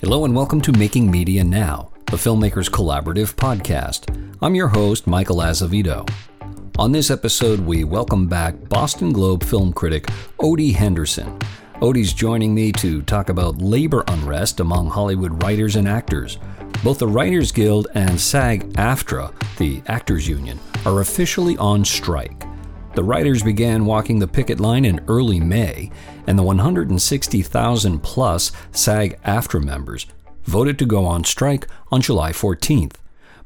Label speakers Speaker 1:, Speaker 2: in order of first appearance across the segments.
Speaker 1: Hello and welcome to Making Media Now, the Filmmakers Collaborative podcast. I'm your host, Michael Azevedo. On this episode, we welcome back Boston Globe film critic Odie Henderson. Odie's joining me to talk about labor unrest among Hollywood writers and actors. Both the Writers Guild and SAG AFTRA, the Actors Union, are officially on strike. The writers began walking the picket line in early May, and the 160,000 plus SAG AFTRA members voted to go on strike on July 14th.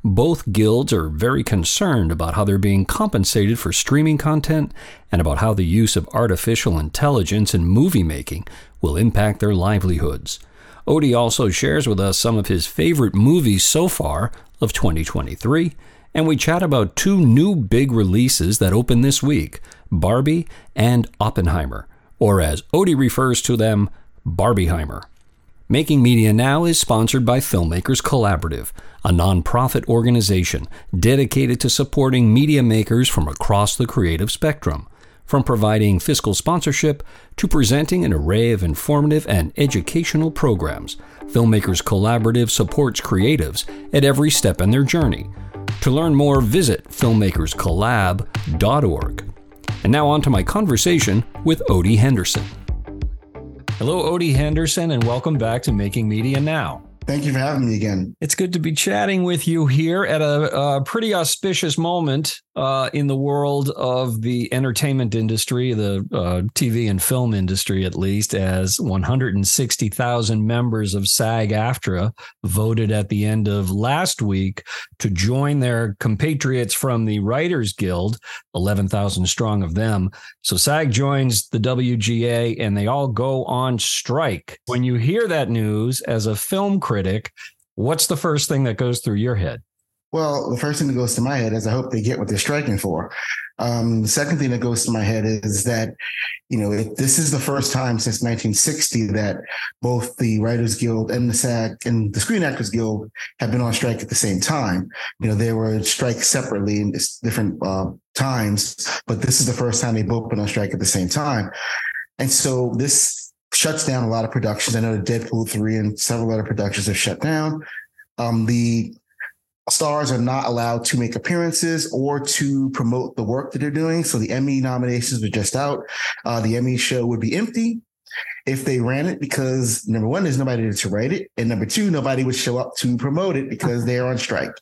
Speaker 1: Both guilds are very concerned about how they're being compensated for streaming content and about how the use of artificial intelligence in movie making will impact their livelihoods. Odie also shares with us some of his favorite movies so far of 2023 and we chat about two new big releases that open this week Barbie and Oppenheimer, or as Odie refers to them, Barbieheimer. Making Media Now is sponsored by Filmmakers Collaborative, a nonprofit organization dedicated to supporting media makers from across the creative spectrum. From providing fiscal sponsorship to presenting an array of informative and educational programs, Filmmakers Collaborative supports creatives at every step in their journey to learn more, visit filmmakerscollab.org. And now on to my conversation with Odie Henderson. Hello, Odie Henderson, and welcome back to Making Media Now.
Speaker 2: Thank you for having me again.
Speaker 1: It's good to be chatting with you here at a, a pretty auspicious moment uh, in the world of the entertainment industry, the uh, TV and film industry, at least, as 160,000 members of SAG AFTRA voted at the end of last week to join their compatriots from the Writers Guild, 11,000 strong of them. So SAG joins the WGA and they all go on strike. When you hear that news as a film critic, what's the first thing that goes through your head?
Speaker 2: Well, the first thing that goes to my head is I hope they get what they're striking for. Um, the second thing that goes to my head is that, you know, it, this is the first time since 1960 that both the Writers Guild and the SAG and the Screen Actors Guild have been on strike at the same time. You know, they were strikes separately in different uh, times, but this is the first time they've both been on strike at the same time. And so this shuts down a lot of productions. I know the Deadpool 3 and several other productions have shut down. Um, the stars are not allowed to make appearances or to promote the work that they're doing. So the Emmy nominations were just out. Uh, the Emmy show would be empty if they ran it because number one, there's nobody to write it, and number two, nobody would show up to promote it because they're on strike.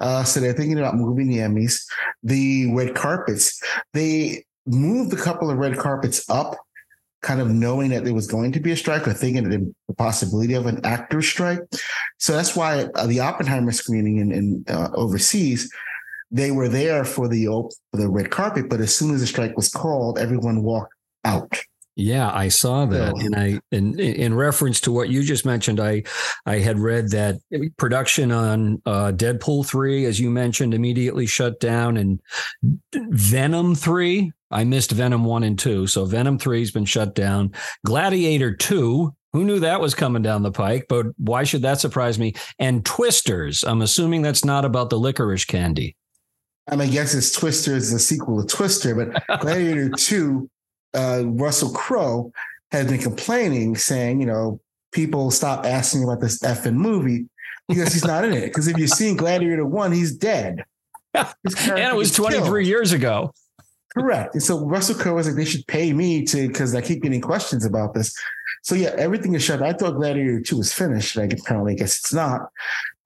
Speaker 2: Uh, so they're thinking about moving the Emmys. The red carpets, they moved a couple of red carpets up kind of knowing that there was going to be a strike or thinking the possibility of an actor strike. So that's why uh, the Oppenheimer screening in, in uh, overseas, they were there for the for the red carpet, but as soon as the strike was called, everyone walked out.
Speaker 1: Yeah, I saw that, and I in in reference to what you just mentioned, I I had read that production on uh, Deadpool three, as you mentioned, immediately shut down, and Venom three. I missed Venom one and two, so Venom three has been shut down. Gladiator two. Who knew that was coming down the pike? But why should that surprise me? And Twisters. I'm assuming that's not about the licorice candy.
Speaker 2: I mean, I guess it's Twisters, the sequel to Twister, but Gladiator 2 uh, Russell Crowe has been complaining, saying, you know, people stop asking about this effing movie because he's not in it. Because if you've seen Gladiator 1, he's dead.
Speaker 1: and it was 23 killed. years ago.
Speaker 2: Correct. And so Russell Crowe was like, they should pay me to, because I keep getting questions about this. So yeah, everything is shut. I thought Gladiator 2 was finished. Like apparently, I guess it's not.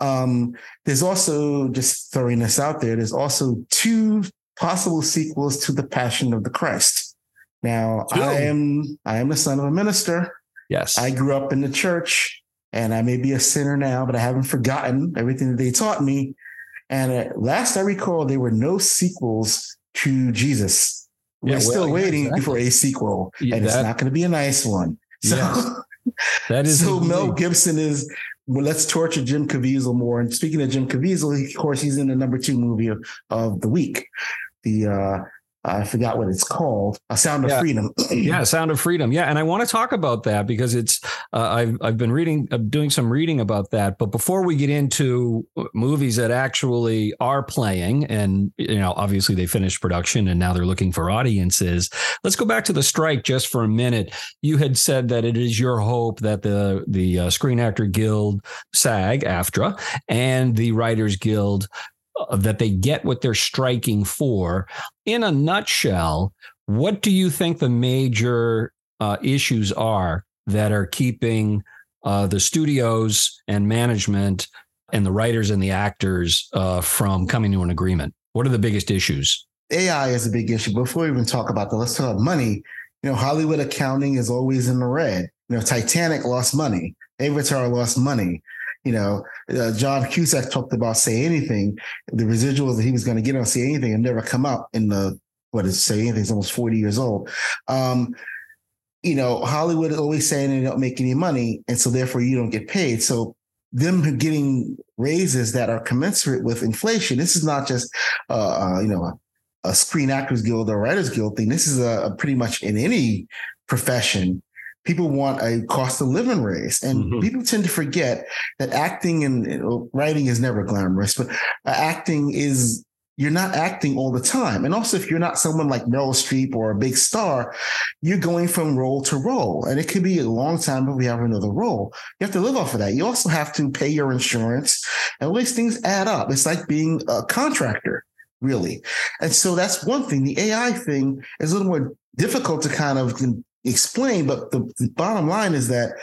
Speaker 2: Um, there's also just throwing this out there, there's also two possible sequels to The Passion of the Christ. Now, I am I am the son of a minister.
Speaker 1: Yes.
Speaker 2: I grew up in the church and I may be a sinner now, but I haven't forgotten everything that they taught me. And uh, last I recall, there were no sequels to Jesus. We're yeah, well, still waiting exactly. for a sequel, and that, it's not going to be a nice one. So, that is so Mel Gibson is. Well, let's torture Jim Caviezel more. And speaking of Jim Caviezel, of course, he's in the number two movie of, of the week, the uh, I forgot what it's called. A Sound of
Speaker 1: yeah.
Speaker 2: Freedom.
Speaker 1: yeah, Sound of Freedom. Yeah, and I want to talk about that because it's uh, I've I've been reading, uh, doing some reading about that. But before we get into movies that actually are playing, and you know, obviously they finished production and now they're looking for audiences. Let's go back to the strike just for a minute. You had said that it is your hope that the the uh, Screen Actor Guild, SAG, AFTRA, and the Writers Guild uh, that they get what they're striking for. In a nutshell, what do you think the major uh, issues are that are keeping uh, the studios and management and the writers and the actors uh, from coming to an agreement? What are the biggest issues?
Speaker 2: AI is a big issue. Before we even talk about that, let's talk about money. You know, Hollywood accounting is always in the red. You know, Titanic lost money. Avatar lost money you know, uh, John Cusack talked about say anything, the residuals that he was going to get on say anything and never come up in the what is say anything? He's almost 40 years old. Um, you know, Hollywood is always saying they don't make any money, and so therefore you don't get paid. So them getting raises that are commensurate with inflation. This is not just uh, uh you know a, a, Screen Actors Guild or Writers Guild thing. This is a, a pretty much in any profession people want a cost of living raise. And mm-hmm. people tend to forget that acting and writing is never glamorous, but uh, acting is you're not acting all the time. And also, if you're not someone like Meryl Streep or a big star, you're going from role to role. And it could be a long time before we have another role. You have to live off of that. You also have to pay your insurance. And all these things add up. It's like being a contractor, really. And so that's one thing. The AI thing is a little more difficult to kind of explain. But the, bottom line is that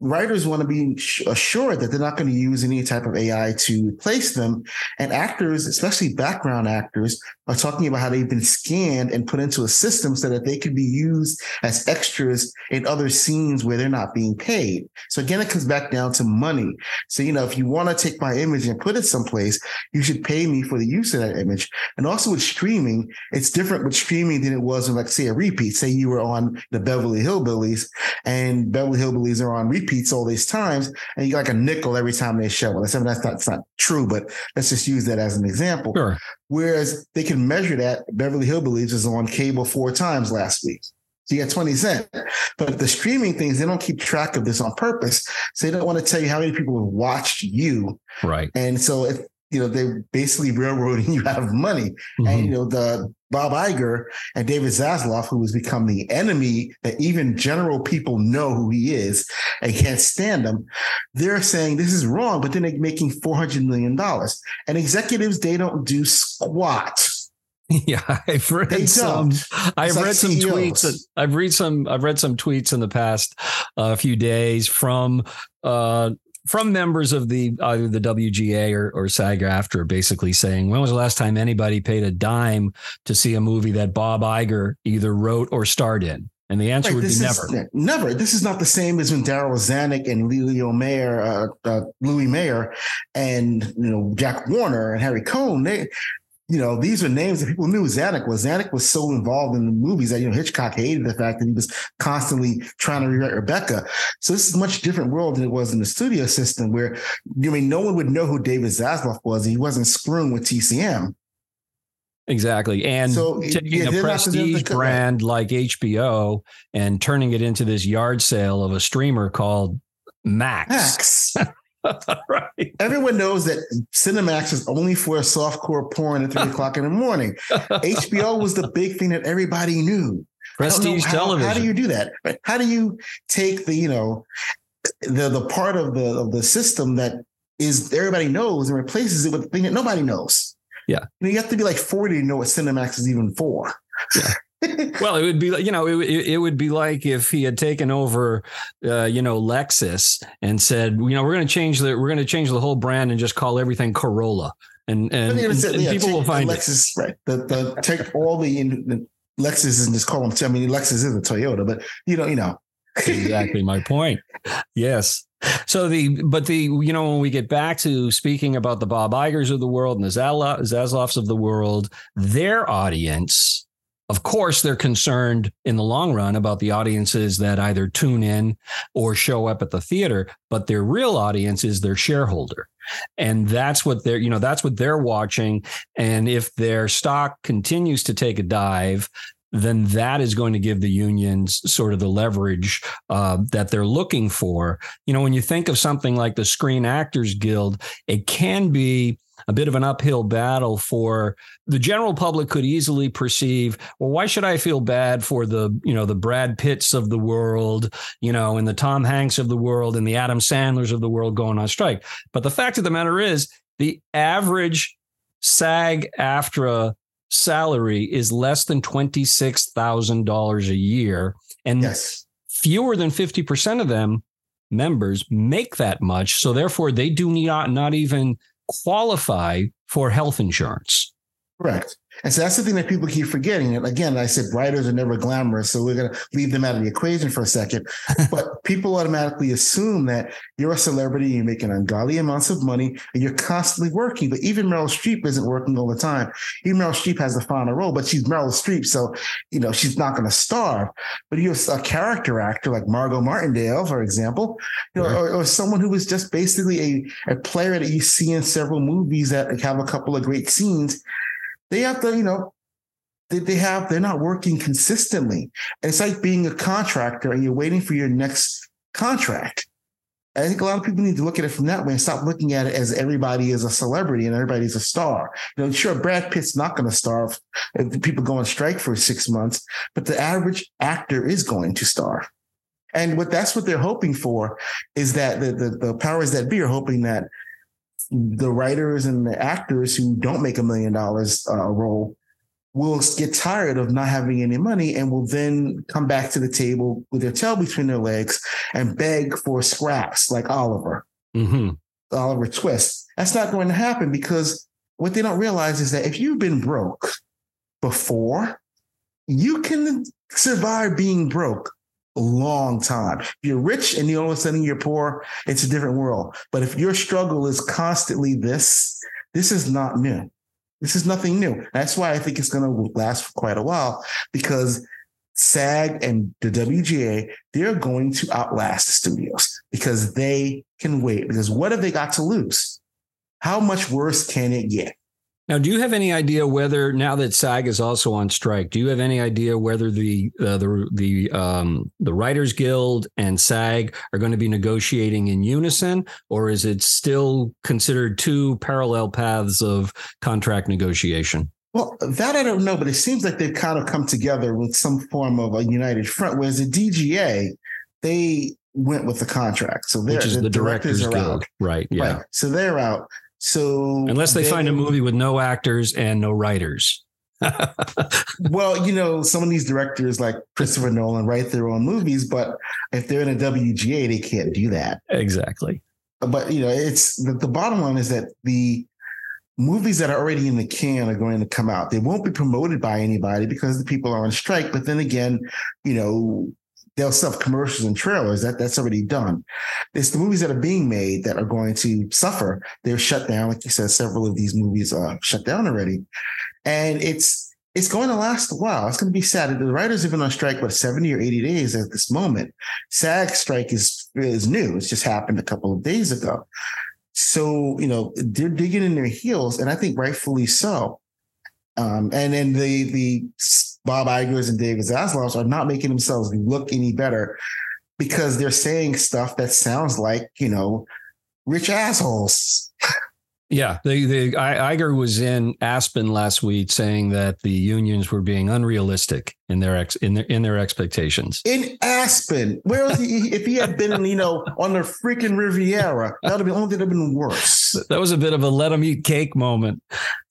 Speaker 2: writers want to be assured that they're not going to use any type of AI to replace them. And actors, especially background actors, are talking about how they've been scanned and put into a system so that they could be used as extras in other scenes where they're not being paid. So again, it comes back down to money. So, you know, if you want to take my image and put it someplace, you should pay me for the use of that image. And also with streaming, it's different with streaming than it was in like, say, a repeat. Say you were on the Beverly Hillbillies and Beverly Hillbillies are on repeats all these times and you got like a nickel every time they show. Well, that's not, that's not true, but let's just use that as an example.
Speaker 1: Sure.
Speaker 2: Whereas they can measure that Beverly Hillbillies is on cable four times last week. So you get 20 cents. But the streaming things, they don't keep track of this on purpose. So they don't want to tell you how many people have watched you.
Speaker 1: Right.
Speaker 2: And so if you know, they're basically railroading you out of money. Mm-hmm. And, you know, the Bob Iger and David Zaslav, who has become the enemy that even general people know who he is and can't stand him, they're saying this is wrong, but then they're making $400 million. And executives, they don't do squat.
Speaker 1: Yeah, I've read they some. Don't. I've read some tweets. I've read some. I've read some tweets in the past uh, few days from uh, from members of the either the WGA or, or SAG-AFTRA basically saying, when was the last time anybody paid a dime to see a movie that Bob Iger either wrote or starred in? And the answer right, would be never.
Speaker 2: never. This is not the same as when Darryl Zanuck and Leo Mayer, uh, uh, Louis Mayer, and you know Jack Warner and Harry Cohn. They you know, these are names that people knew Zanuck was. Zanuck was so involved in the movies that, you know, Hitchcock hated the fact that he was constantly trying to rewrite Rebecca. So this is a much different world than it was in the studio system where, I mean, no one would know who David Zaslav was. He wasn't screwing with TCM.
Speaker 1: Exactly. And so, taking yeah, a prestige brand like HBO and turning it into this yard sale of a streamer called Max.
Speaker 2: Max. right. Everyone knows that Cinemax is only for softcore porn at three o'clock in the morning. HBO was the big thing that everybody knew.
Speaker 1: Prestige
Speaker 2: how,
Speaker 1: television.
Speaker 2: How do you do that? How do you take the, you know, the the part of the of the system that is everybody knows and replaces it with the thing that nobody knows?
Speaker 1: Yeah.
Speaker 2: You, know, you have to be like 40 to know what Cinemax is even for.
Speaker 1: Yeah well, it would be you know it, it would be like if he had taken over, uh, you know, Lexus and said, you know, we're going to change the we're going to change the whole brand and just call everything Corolla, and and, and, and yeah, people will find
Speaker 2: Lexus, it. right? The, the take all the, the Lexus and just call them. I mean, Lexus is a Toyota, but you know, you know.
Speaker 1: exactly my point. Yes. So the but the you know when we get back to speaking about the Bob Igers of the world and the Zaslavs of the world, their audience of course, they're concerned in the long run about the audiences that either tune in or show up at the theater, but their real audience is their shareholder. And that's what they're, you know, that's what they're watching. And if their stock continues to take a dive, then that is going to give the unions sort of the leverage uh, that they're looking for. You know, when you think of something like the Screen Actors Guild, it can be a bit of an uphill battle for the general public could easily perceive well why should i feel bad for the you know the brad pitts of the world you know and the tom hanks of the world and the adam sandlers of the world going on strike but the fact of the matter is the average sag aftra salary is less than $26,000 a year. And yes. fewer than 50% of them members make that much. So therefore, they do not, not even qualify for health insurance.
Speaker 2: Correct. And so that's the thing that people keep forgetting. And again, I said writers are never glamorous, so we're going to leave them out of the equation for a second. but people automatically assume that you're a celebrity, you're making ungodly amounts of money, and you're constantly working. But even Meryl Streep isn't working all the time. Even Meryl Streep has a final role, but she's Meryl Streep, so you know she's not going to starve. But you're a character actor like Margot Martindale, for example, you know, right. or, or, someone who is just basically a, a player that you see in several movies that have a couple of great scenes they have to, you know, they, they have, they're not working consistently. It's like being a contractor and you're waiting for your next contract. I think a lot of people need to look at it from that way and stop looking at it as everybody is a celebrity and everybody's a star. You know, sure, Brad Pitt's not going to starve if people go on strike for six months, but the average actor is going to starve. And what that's what they're hoping for is that the, the, the powers that be are hoping that the writers and the actors who don't make a million dollars uh, a role will get tired of not having any money and will then come back to the table with their tail between their legs and beg for scraps like Oliver, mm-hmm. Oliver Twist. That's not going to happen because what they don't realize is that if you've been broke before, you can survive being broke long time. If you're rich and you all of a sudden you're poor, it's a different world. But if your struggle is constantly this, this is not new. This is nothing new. That's why I think it's going to last for quite a while because SAG and the WGA, they're going to outlast the studios because they can wait. Because what have they got to lose? How much worse can it get?
Speaker 1: Now, do you have any idea whether now that SAG is also on strike, do you have any idea whether the uh, the the um, the Writers Guild and SAG are going to be negotiating in unison, or is it still considered two parallel paths of contract negotiation?
Speaker 2: Well, that I don't know, but it seems like they've kind of come together with some form of a united front. Whereas the DGA, they went with the contract, so
Speaker 1: which is the, the directors, directors Guild, out. right? Yeah, right.
Speaker 2: so they're out. So
Speaker 1: unless they, find a movie with no actors and no writers.
Speaker 2: well, you know, some of these directors like Christopher Nolan write their own movies, but if they're in a WGA, they can't do that.
Speaker 1: Exactly.
Speaker 2: But you know, it's the, the bottom line is that the movies that are already in the can are going to come out. They won't be promoted by anybody because the people are on strike. But then again, you know, they'll sell commercials and trailers. That that's already done. It's the movies that are being made that are going to suffer. They're shut down, like you said. Several of these movies are shut down already, and it's it's going to last a while. It's going to be sad. The writers have been on strike what seventy or eighty days at this moment. SAG strike is is new. It's just happened a couple of days ago. So you know they're digging in their heels, and I think rightfully so. Um, and then the the Bob Igers and David Zaslavs are not making themselves look any better because they're saying stuff that sounds like you know rich assholes.
Speaker 1: Yeah, the the Iger was in Aspen last week saying that the unions were being unrealistic in their ex in their in their expectations.
Speaker 2: In Aspen, where was he? if he had been, you know, on the freaking Riviera, that would have been only have been worse.
Speaker 1: That was a bit of a let them eat cake moment.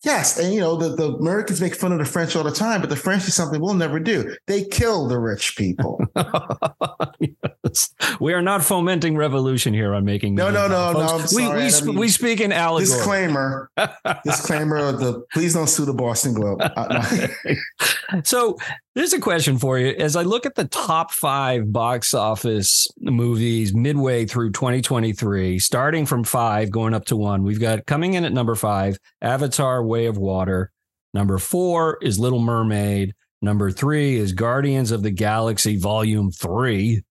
Speaker 2: Yes, and you know the, the Americans make fun of the French all the time, but the French is something we'll never do. They kill the rich people.
Speaker 1: yes. We are not fomenting revolution here on making.
Speaker 2: No, no, no, no. I'm
Speaker 1: we we, sp- we speak in allegory.
Speaker 2: Disclaimer. disclaimer. The please don't sue the Boston Globe. Uh,
Speaker 1: no. so Here's a question for you. As I look at the top five box office movies midway through 2023, starting from five, going up to one, we've got coming in at number five, Avatar Way of Water. Number four is Little Mermaid. Number three is Guardians of the Galaxy Volume Three.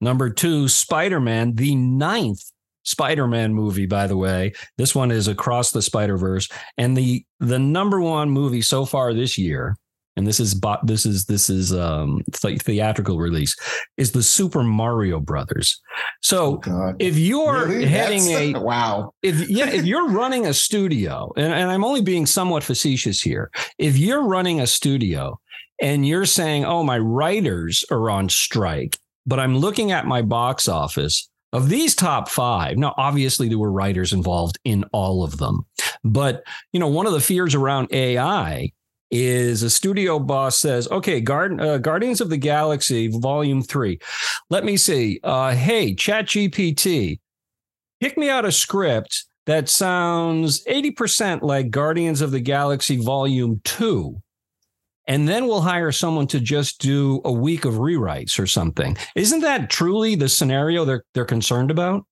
Speaker 1: Number two, Spider Man, the ninth Spider Man movie, by the way. This one is Across the Spider Verse. And the, the number one movie so far this year and this is this is this is um theatrical release is the Super Mario Brothers. So oh if you're really? heading That's,
Speaker 2: a wow,
Speaker 1: if yeah, if you're running a studio, and, and I'm only being somewhat facetious here, if you're running a studio and you're saying, oh, my writers are on strike, but I'm looking at my box office of these top five, now obviously there were writers involved in all of them, but you know one of the fears around AI is a studio boss says, "Okay, Guard, uh, Guardians of the Galaxy Volume Three, let me see. Uh, hey, ChatGPT, pick me out a script that sounds eighty percent like Guardians of the Galaxy Volume Two and then we'll hire someone to just do a week of rewrites or something. Isn't that truly the scenario they're they're concerned about?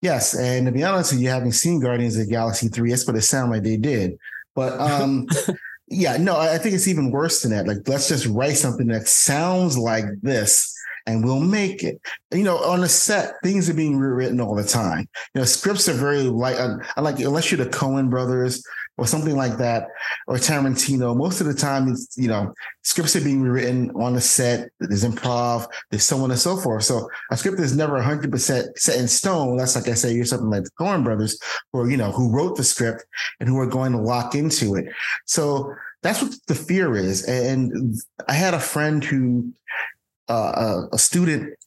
Speaker 2: Yes, and to be honest with you, having seen Guardians of the Galaxy three, that's what it sounded like they did. But um, yeah, no, I think it's even worse than that. Like, let's just write something that sounds like this, and we'll make it. You know, on a set, things are being rewritten all the time. You know, scripts are very like, uh, like unless you're the Coen brothers or something like that, or Tarantino. Most of the time, it's you know scripts are being rewritten on the set. There's improv. There's so on and so forth. So a script is never 100 percent set in stone. That's like I say, you're something like the Coen Brothers, or you know who wrote the script and who are going to lock into it. So that's what the fear is. And I had a friend who, uh, a student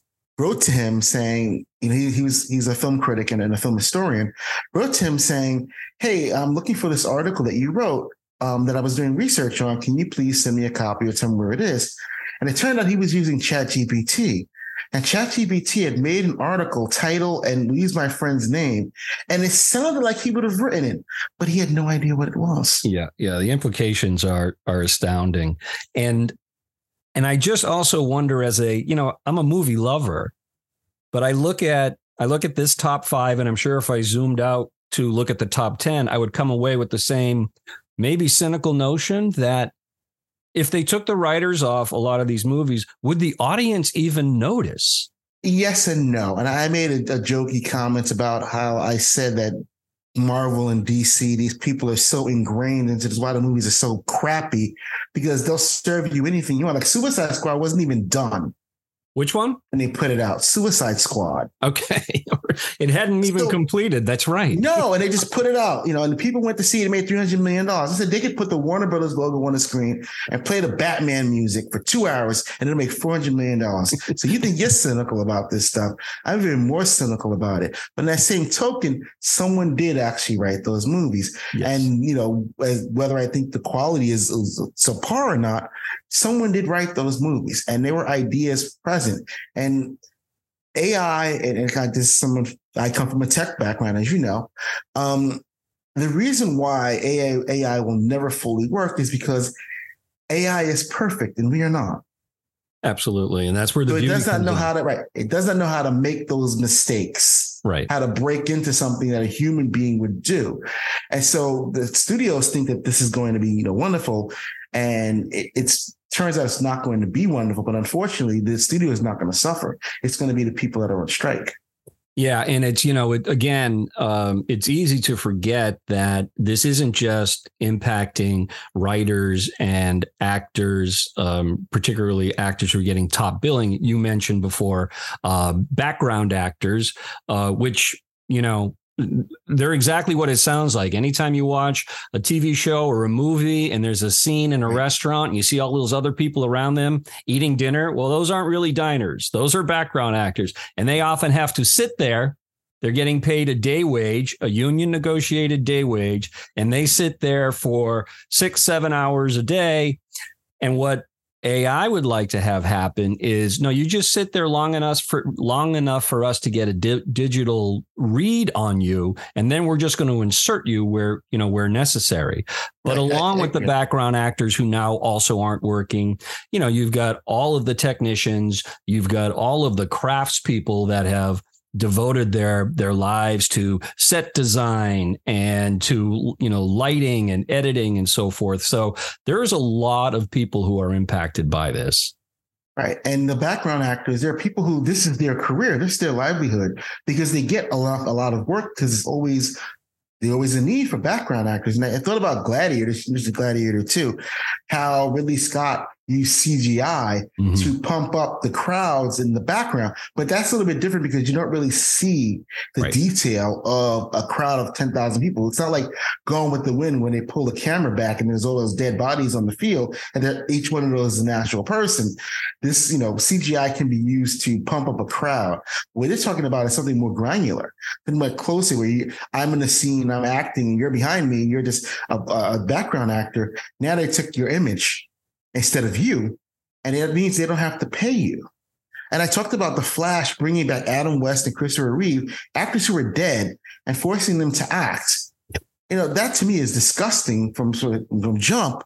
Speaker 2: wrote to him saying, you know, he, he was he's a film critic and, and, a film historian, wrote to him saying, Hey, I'm looking for this article that you wrote um, that I was doing research on. Can you please send me a copy or tell me where it is? And it turned out he was using ChatGPT. And ChatGPT had made an article title and used my friend's name. And it sounded like he would have written it, but he had no idea what it was.
Speaker 1: Yeah. Yeah. The implications are are astounding. And and I just also wonder as a, you know, I'm a movie lover, but I look at I look at this top five, and I'm sure if I zoomed out to look at the top 10, I would come away with the same maybe cynical notion that if they took the writers off a lot of these movies, would the audience even notice?
Speaker 2: Yes and no. And I made a, a jokey comments about how I said that Marvel and DC, these people are so ingrained into this, why the movies are so crappy because they'll serve you anything you want. Like Suicide Squad wasn't even done.
Speaker 1: Which one?
Speaker 2: And they put it out, Suicide Squad.
Speaker 1: Okay, it hadn't even completed. That's right.
Speaker 2: No, and they just put it out. You know, and the people went to see it. It made three hundred million dollars. I said they could put the Warner Brothers logo on the screen and play the Batman music for two hours, and it'll make four hundred million dollars. so you think you're cynical about this stuff? I'm even more cynical about it. But in that same token, someone did actually write those movies, yes. and you know, whether I think the quality is, is subpar or not, someone did write those movies and there were ideas present. And AI, and, and kind of this someone I come from a tech background, as you know. Um, the reason why AI, AI will never fully work is because AI is perfect and we are not.
Speaker 1: Absolutely. And that's where the
Speaker 2: so it does not know in. how to right. It does not know how to make those mistakes.
Speaker 1: Right.
Speaker 2: How to break into something that a human being would do. And so the studios think that this is going to be, you know, wonderful. And it, it's turns out it's not going to be wonderful. But unfortunately, the studio is not going to suffer. It's going to be the people that are on strike.
Speaker 1: Yeah, and it's you know it, again, um, it's easy to forget that this isn't just impacting writers and actors, um, particularly actors who are getting top billing. You mentioned before uh, background actors, uh, which you know they're exactly what it sounds like. Anytime you watch a TV show or a movie and there's a scene in a restaurant and you see all those other people around them eating dinner, well, those aren't really diners. Those are background actors. And they often have to sit there. They're getting paid a day wage, a union negotiated day wage, and they sit there for six, seven hours a day. And what AI would like to have happen is no, you just sit there long enough for long enough for us to get a di- digital read on you, and then we're just going to insert you where you know where necessary. But along with the background actors who now also aren't working, you know, you've got all of the technicians, you've got all of the craftspeople that have devoted their their lives to set design and to you know lighting and editing and so forth. So there's a lot of people who are impacted by this.
Speaker 2: Right. And the background actors there are people who this is their career. This is their livelihood because they get a lot a lot of work because it's always there's always a need for background actors. And I thought about Gladiator, there's Gladiator too, how Ridley Scott use CGI mm-hmm. to pump up the crowds in the background. But that's a little bit different because you don't really see the right. detail of a crowd of 10,000 people. It's not like Gone with the Wind when they pull the camera back and there's all those dead bodies on the field and that each one of those is a natural person. This, you know, CGI can be used to pump up a crowd. What they're talking about is something more granular, and more closely where you, I'm in the scene, I'm acting, you're behind me, you're just a, a background actor. Now they took your image instead of you. And it means they don't have to pay you. And I talked about the Flash bringing back Adam West and Christopher Reeve, actors who were dead, and forcing them to act. You know, that to me is disgusting from sort of from jump.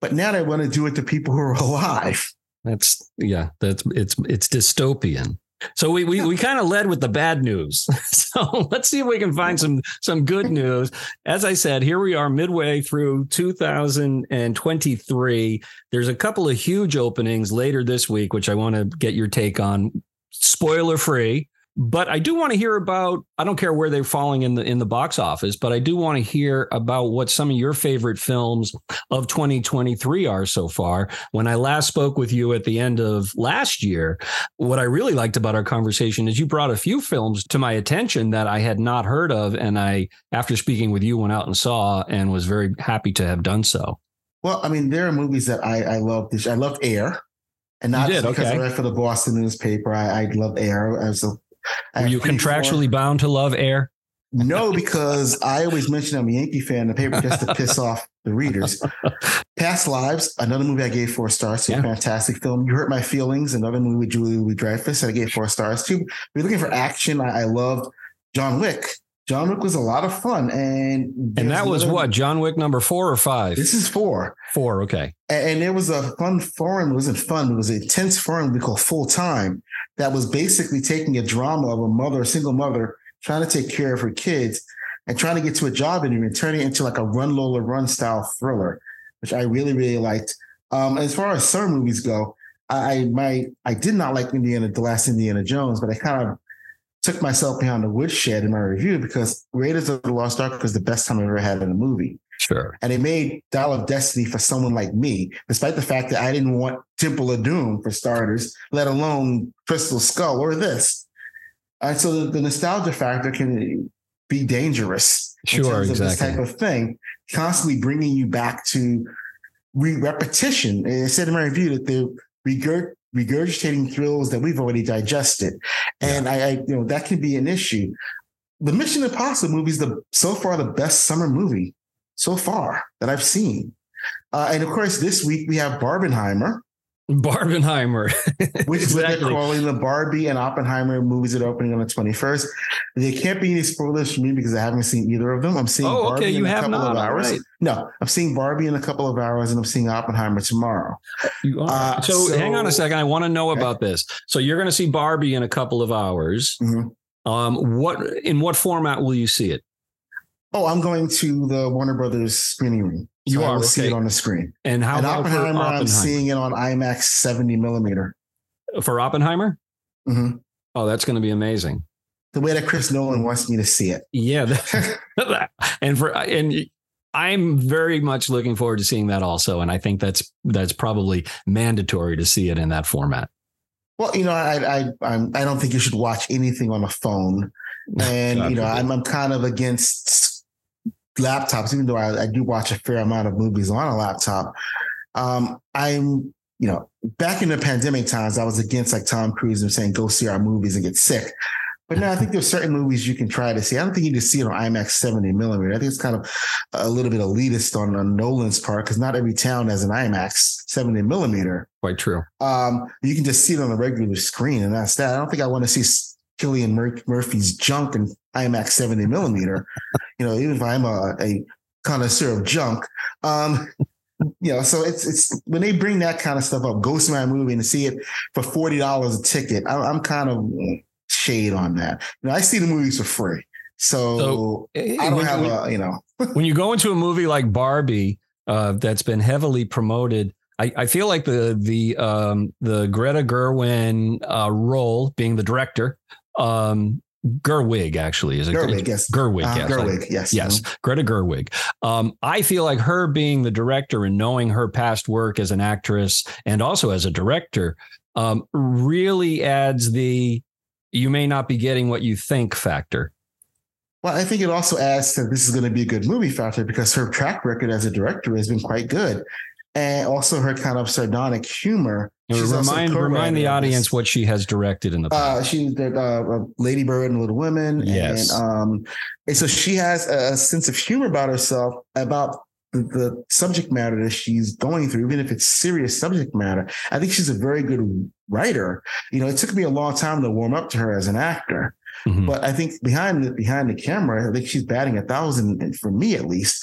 Speaker 2: But now they want to do it to people who are alive.
Speaker 1: That's yeah, that's it's it's dystopian. So we we, we kind of led with the bad news. so let's see if we can find some some good news. As I said, here we are midway through 2023. There's a couple of huge openings later this week, which I want to get your take on. Spoiler free. But I do want to hear about, I don't care where they're falling in the in the box office, but I do want to hear about what some of your favorite films of 2023 are so far. When I last spoke with you at the end of last year, what I really liked about our conversation is you brought a few films to my attention that I had not heard of. And I, after speaking with you, went out and saw and was very happy to have done so.
Speaker 2: Well, I mean, there are movies that I, I love. I love Air. And not did, because okay. I read for the Boston newspaper. I, I love Air. as a
Speaker 1: were you contractually bound to love air?
Speaker 2: No, because I always mention I'm a Yankee fan. The paper just to piss off the readers. Past Lives, another movie I gave four stars to. Yeah. Fantastic film. You Hurt My Feelings, another movie with Julia Louis Dreyfus, I gave four stars to. We're looking for action. I, I loved John Wick. John Wick was a lot of fun, and
Speaker 1: and that was what John Wick number four or five.
Speaker 2: This is four.
Speaker 1: Four, okay.
Speaker 2: And, and it was a fun forum. It wasn't fun. It was an intense forum we call full time. That was basically taking a drama of a mother, a single mother, trying to take care of her kids and trying to get to a job interview and turning it into like a Run Lola Run style thriller, which I really really liked. Um, as far as summer movies go, I my I did not like Indiana, the last Indiana Jones, but I kind of took myself behind the woodshed in my review because Raiders of the Lost Ark was the best time I ever had in a movie.
Speaker 1: Sure.
Speaker 2: And it made Dial of Destiny for someone like me, despite the fact that I didn't want Temple of Doom for starters, let alone Crystal Skull or this. And so the, the nostalgia factor can be dangerous.
Speaker 1: Sure, exactly.
Speaker 2: this type of thing, constantly bringing you back to re- repetition. And I said in my review that the regurg- regurgitating thrills that we've already digested. And yeah. I, I, you know, that can be an issue. The Mission Impossible movie is the so far the best summer movie so far that I've seen. Uh, and of course, this week we have Barbenheimer.
Speaker 1: Barbenheimer,
Speaker 2: which is exactly. what they're calling the Barbie and Oppenheimer movies that are opening on the 21st. There can't be any spoilers for me because I haven't seen either of them. I'm seeing
Speaker 1: oh,
Speaker 2: Barbie
Speaker 1: okay. you
Speaker 2: in a
Speaker 1: have
Speaker 2: couple
Speaker 1: not,
Speaker 2: of hours.
Speaker 1: Right.
Speaker 2: No, I'm seeing Barbie in a couple of hours and I'm seeing Oppenheimer tomorrow.
Speaker 1: You are. Uh, so, so, hang on a second. I want to know okay. about this. So you're going to see Barbie in a couple of hours. Mm-hmm. Um, what in what format will you see it?
Speaker 2: Oh, I'm going to the Warner Brothers screening room.
Speaker 1: So you are. Will
Speaker 2: okay. see it on the screen.
Speaker 1: And how
Speaker 2: and Oppenheimer,
Speaker 1: Oppenheimer?
Speaker 2: I'm seeing it on IMAX 70 millimeter.
Speaker 1: For Oppenheimer?
Speaker 2: Mm-hmm.
Speaker 1: Oh, that's going to be amazing.
Speaker 2: The way that Chris Nolan wants me to see it.
Speaker 1: Yeah. and for and I'm very much looking forward to seeing that also. And I think that's that's probably mandatory to see it in that format.
Speaker 2: Well, you know, I I I'm, I don't think you should watch anything on a phone, and God you know, I'm I'm kind of against laptops, even though I, I, do watch a fair amount of movies on a laptop, um, I'm, you know, back in the pandemic times, I was against like Tom Cruise and saying, go see our movies and get sick. But now I think there's certain movies you can try to see. I don't think you can see it on IMAX 70 millimeter. I think it's kind of a little bit elitist on, on Nolan's part because not every town has an IMAX 70 millimeter.
Speaker 1: Quite true.
Speaker 2: Um, you can just see it on a regular screen, and that's that. I don't think I want to see Cillian Mur- Murphy's junk and IMAX 70 millimeter. you know, even if I'm a, a connoisseur of junk. Um, you know, so it's it's when they bring that kind of stuff up, go see my movie and see it for forty dollars a ticket. I, am kind of shade on that. You know, I see the movies for free, so, so I don't when, have a you know.
Speaker 1: when you go into a movie like Barbie, uh, that's been heavily promoted. I, I feel like the the um, the Greta Gerwig uh, role, being the director, um, Gerwig actually is it
Speaker 2: Gerwig, yes.
Speaker 1: Gerwig,
Speaker 2: Uh,
Speaker 1: yes.
Speaker 2: Gerwig, yes.
Speaker 1: Yes,
Speaker 2: Mhm.
Speaker 1: Greta Gerwig. Um, I feel like her being the director and knowing her past work as an actress and also as a director um, really adds the you may not be getting what you think factor.
Speaker 2: Well, I think it also adds to this is going to be a good movie factor because her track record as a director has been quite good. And also her kind of sardonic humor. She's
Speaker 1: remind remind the audience what she has directed in the
Speaker 2: Uh,
Speaker 1: past.
Speaker 2: she did uh, Lady Bird and Little Women.
Speaker 1: Yes.
Speaker 2: And, um, and so she has a, sense of humor about herself, about the, the subject matter that she's going through, even if it's serious subject matter. I think she's a very good writer. You know, it took me a long time to warm up to her as an actor,
Speaker 1: Mhm.
Speaker 2: but I think behind the behind the camera, I think she's batting a thousand for me at least.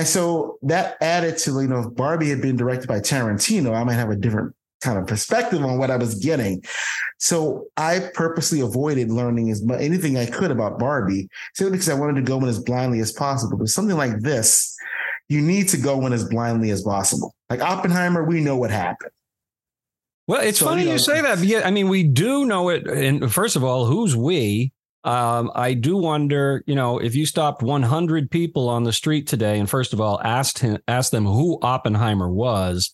Speaker 2: And so that added to, you know, if Barbie had been directed by Tarantino, I might have a different kind of perspective on what I was getting. So I purposely avoided learning as much anything I could about Barbie, simply because I wanted to go in as blindly as possible. But something like this, you need to go in as blindly as possible. Like Oppenheimer, we know what happened.
Speaker 1: Well, it's
Speaker 2: So,
Speaker 1: funny
Speaker 2: you
Speaker 1: you, say that. Yeah, I mean, we do know it. And first of all, who's we? Um, I do wonder, you know, if you stopped 100 people on the street today, and first of all, asked him, asked them who Oppenheimer was.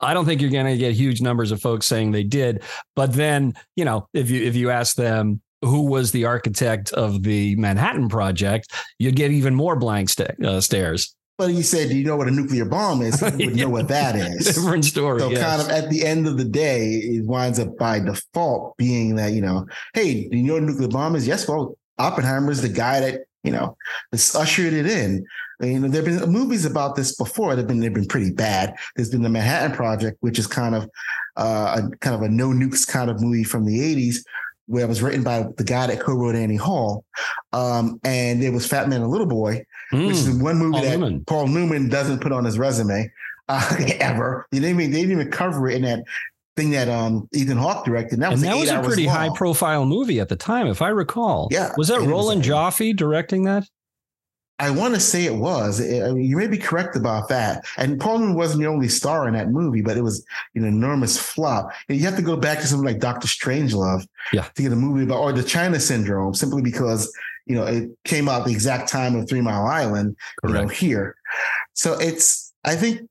Speaker 1: I don't think you're going to get huge numbers of folks saying they did. But then, you know, if you if you ask them who was the architect of the Manhattan Project, you'd get even more blank sta- uh, stares.
Speaker 2: But you said, do you know what a nuclear bomb is? You would know what that is.
Speaker 1: Different story.
Speaker 2: So
Speaker 1: yes.
Speaker 2: kind of at the end of the day, it winds up by default being that, you know, hey, do you know what a nuclear bomb is? Yes, well, Oppenheimer is the guy that, you know, that's ushered it in. And, you know, there have been movies about this before. They've been they've been pretty bad. There's been the Manhattan Project, which is kind of uh, a kind of a no nukes kind of movie from the 80s, where it was written by the guy that co-wrote Annie Hall. Um, and there was Fat Man and Little Boy, which is
Speaker 1: Mm.
Speaker 2: one movie
Speaker 1: Paul
Speaker 2: that
Speaker 1: Newman.
Speaker 2: Paul Newman doesn't put on his resume uh, ever. They didn't even they didn't even cover it in that thing that um Ethan Hawke directed. And that was,
Speaker 1: and that was a pretty
Speaker 2: long.
Speaker 1: high profile movie at the time, if I recall.
Speaker 2: Yeah,
Speaker 1: Was that
Speaker 2: it was
Speaker 1: Roland Joffe directing that?
Speaker 2: I want to say it was. I mean, you may be correct about that. And Paul Newman wasn't the only star in that movie, but it was an enormous flop. And you have to go back to something like Doctor Strangelove
Speaker 1: Yeah.
Speaker 2: to get a movie about or the China Syndrome, simply because you know it came out the exact time of Three Mile Island. you know, here. So it's, I think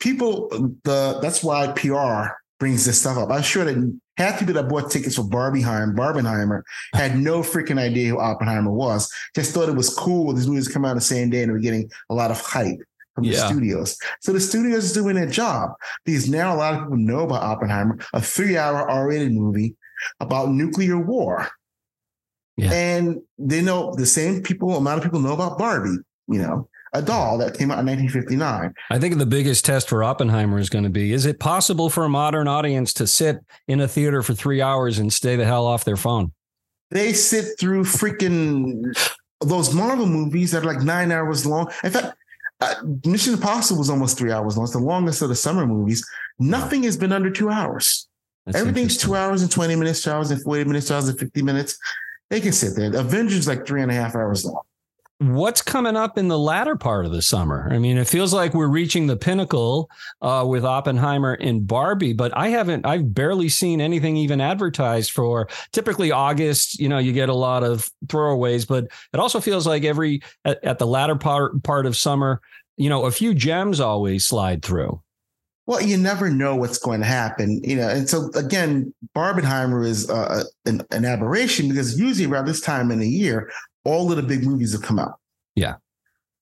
Speaker 2: people, the that's why PR brings this stuff up. I'm sure that half the people that bought tickets for Barbieheim, Barbenheimer had no freaking idea who Oppenheimer was. Just thought it was cool. These movies come out the same day and they were getting a lot of hype from the studios. So the studios is doing their job because now a lot of people know about Oppenheimer, a three-hour R-rated movie about nuclear war.
Speaker 1: Yeah.
Speaker 2: And they know the same people, amount of people know about Barbie, you know, a doll that came out in 1959.
Speaker 1: I think the biggest test for Oppenheimer is going to be is it possible for a modern audience to sit in a theater for three hours and stay the hell off their phone?
Speaker 2: They sit through freaking those Marvel movies that are like nine hours long. In fact, uh, Mission Impossible was almost three hours long. It's the longest of the summer movies. Nothing has been under two hours.
Speaker 1: That's
Speaker 2: Everything's two hours and 20 minutes, two hours and 40 minutes, two hours and 50 minutes. They can sit there. Avengers like three and a half hours long.
Speaker 1: What's coming up in the latter part of the summer? I mean, it feels like we're reaching the pinnacle uh, with Oppenheimer and Barbie, but I haven't, I've barely seen anything even advertised for. Typically, August, you know, you get a lot of throwaways, but it also feels like every at, at the latter part part of summer, you know, a few gems always slide through.
Speaker 2: Well, you never know what's going to happen, you know. And so again, Barbenheimer is uh, an, an aberration because usually around this time in the year, all of the big movies have come out.
Speaker 1: Yeah.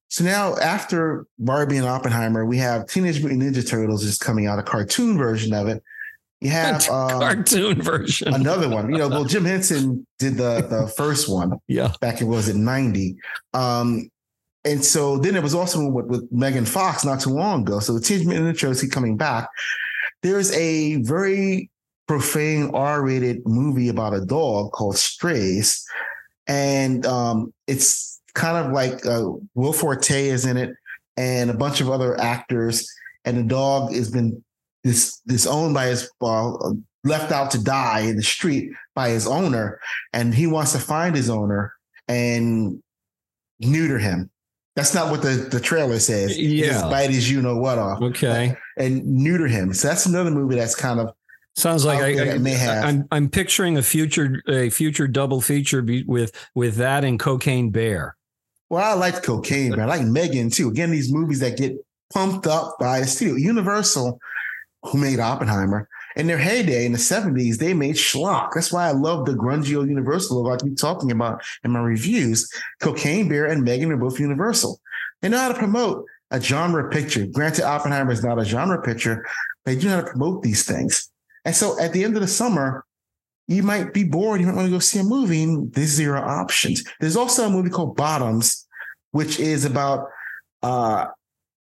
Speaker 2: So now after Barbie and Oppenheimer, we have Teenage Mutant Ninja Turtles just coming out, a cartoon version of it. You have um,
Speaker 1: Cartoon version.
Speaker 2: another one. You know, well, Jim Henson did the the first one
Speaker 1: Yeah.
Speaker 2: back in was it 90 um and so then it was also with, with Megan Fox not too long ago. So the Teenage Mutant Ninja Turtles keep coming back. There's a very profane R-rated movie about a dog called Strays, and um, it's kind of like uh, Will Forte is in it, and a bunch of other actors. And the dog has been dis- disowned by his uh, left out to die in the street by his owner, and he wants to find his owner and neuter him. That's not what the, the trailer says.
Speaker 1: Yeah.
Speaker 2: Just bite his you know what off
Speaker 1: Okay.
Speaker 2: and neuter him. So that's another movie that's kind of
Speaker 1: Sounds like I, I, may have. I'm I'm picturing a future a future double feature with with that and Cocaine Bear.
Speaker 2: Well, I like Cocaine Bear. I like Megan too. Again, these movies that get pumped up by a studio. Universal, who made Oppenheimer, in their heyday in the 70s, they made schlock. That's why I love the grungy old Universal logo I keep talking about in my reviews. Cocaine Bear and Megan are both Universal. They know how to promote a genre picture. Granted, Oppenheimer is not a genre picture, but they do know how to promote these things. And so at the end of the summer, you might be bored. You might want to go see a movie. And these are your options. There's also a movie called Bottoms, which is about uh,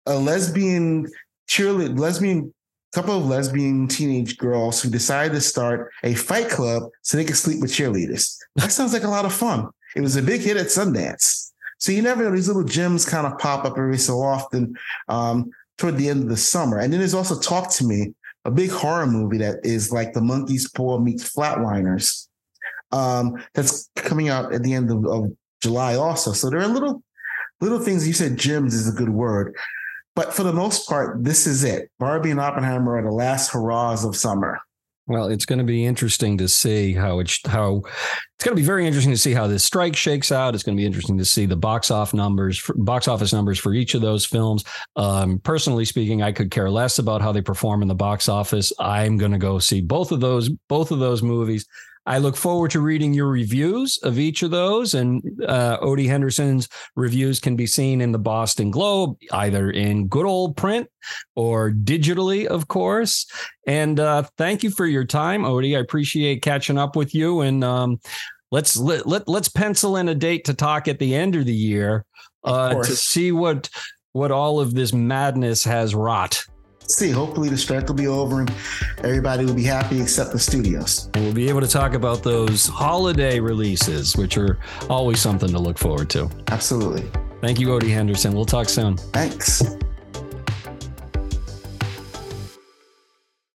Speaker 2: a lesbian cheerleader, lesbian couple of lesbian teenage girls who decided to start a fight club so they could sleep with cheerleaders. That sounds like a lot of fun. It was a big hit at Sundance. So you never know, these little gems kind of pop up every so often um, toward the end of the summer. And then there's also Talk to Me, a big horror movie that is like the Monkey's Paw meets Flatliners. Um, that's coming out at the end of, of July also. So there are little little things. You said gems is a good word. But for the most part, this is it. Barbie and Oppenheimer are the last hurrahs of summer.
Speaker 1: Well, it's going to be interesting to see how it how it's going to be very interesting to see how this strike shakes out. It's going to be interesting to see the box off numbers, box office numbers for each of those films. Um, personally speaking, I could care less about how they perform in the box office. I'm going to go see both of those both of those movies. I look forward to reading your reviews of each of those. And uh, Odie Henderson's reviews can be seen in the Boston Globe, either in good old print or digitally, of course. And uh, thank you for your time, Odie. I appreciate catching up with you. And um, let's let, let let's pencil in a date to talk at the end of the year uh, to see what what all of this madness has wrought
Speaker 2: see. Hopefully, the strike will be over and everybody will be happy except the studios.
Speaker 1: And we'll be able to talk about those holiday releases, which are always something to look forward to.
Speaker 2: Absolutely.
Speaker 1: Thank you, Odie Henderson. We'll talk soon.
Speaker 2: Thanks.